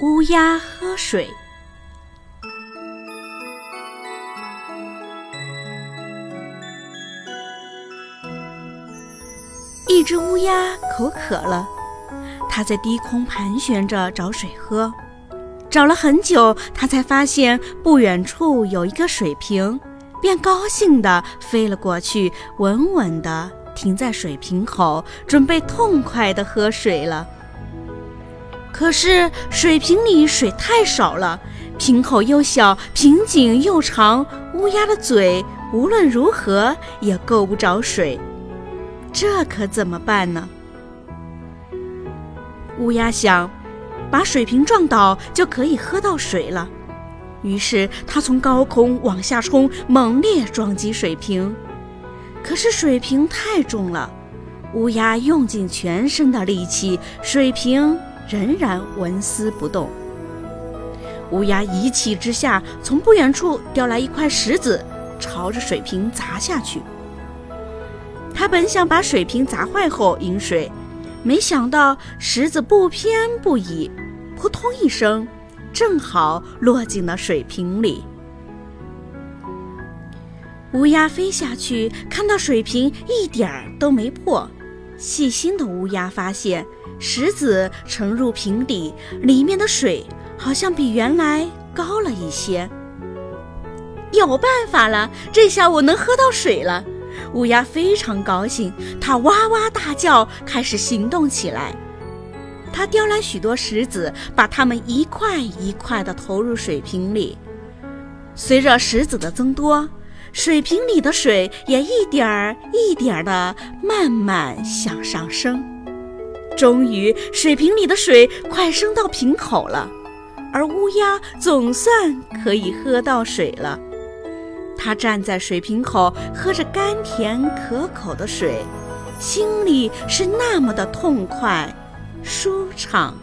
乌鸦喝水。一只乌鸦口渴了，它在低空盘旋着找水喝，找了很久，它才发现不远处有一个水瓶，便高兴地飞了过去，稳稳地停在水瓶口，准备痛快地喝水了。可是水瓶里水太少了，瓶口又小，瓶颈又长，乌鸦的嘴无论如何也够不着水，这可怎么办呢？乌鸦想，把水瓶撞倒就可以喝到水了。于是它从高空往下冲，猛烈撞击水瓶。可是水瓶太重了，乌鸦用尽全身的力气，水瓶。仍然纹丝不动。乌鸦一气之下，从不远处叼来一块石子，朝着水瓶砸下去。他本想把水瓶砸坏后饮水，没想到石子不偏不倚，扑通一声，正好落进了水瓶里。乌鸦飞下去，看到水瓶一点儿都没破。细心的乌鸦发现，石子沉入瓶底，里面的水好像比原来高了一些。有办法了，这下我能喝到水了！乌鸦非常高兴，它哇哇大叫，开始行动起来。它叼来许多石子，把它们一块一块地投入水瓶里。随着石子的增多，水瓶里的水也一点儿一点儿地慢慢向上升，终于水瓶里的水快升到瓶口了，而乌鸦总算可以喝到水了。它站在水瓶口，喝着甘甜可口的水，心里是那么的痛快、舒畅。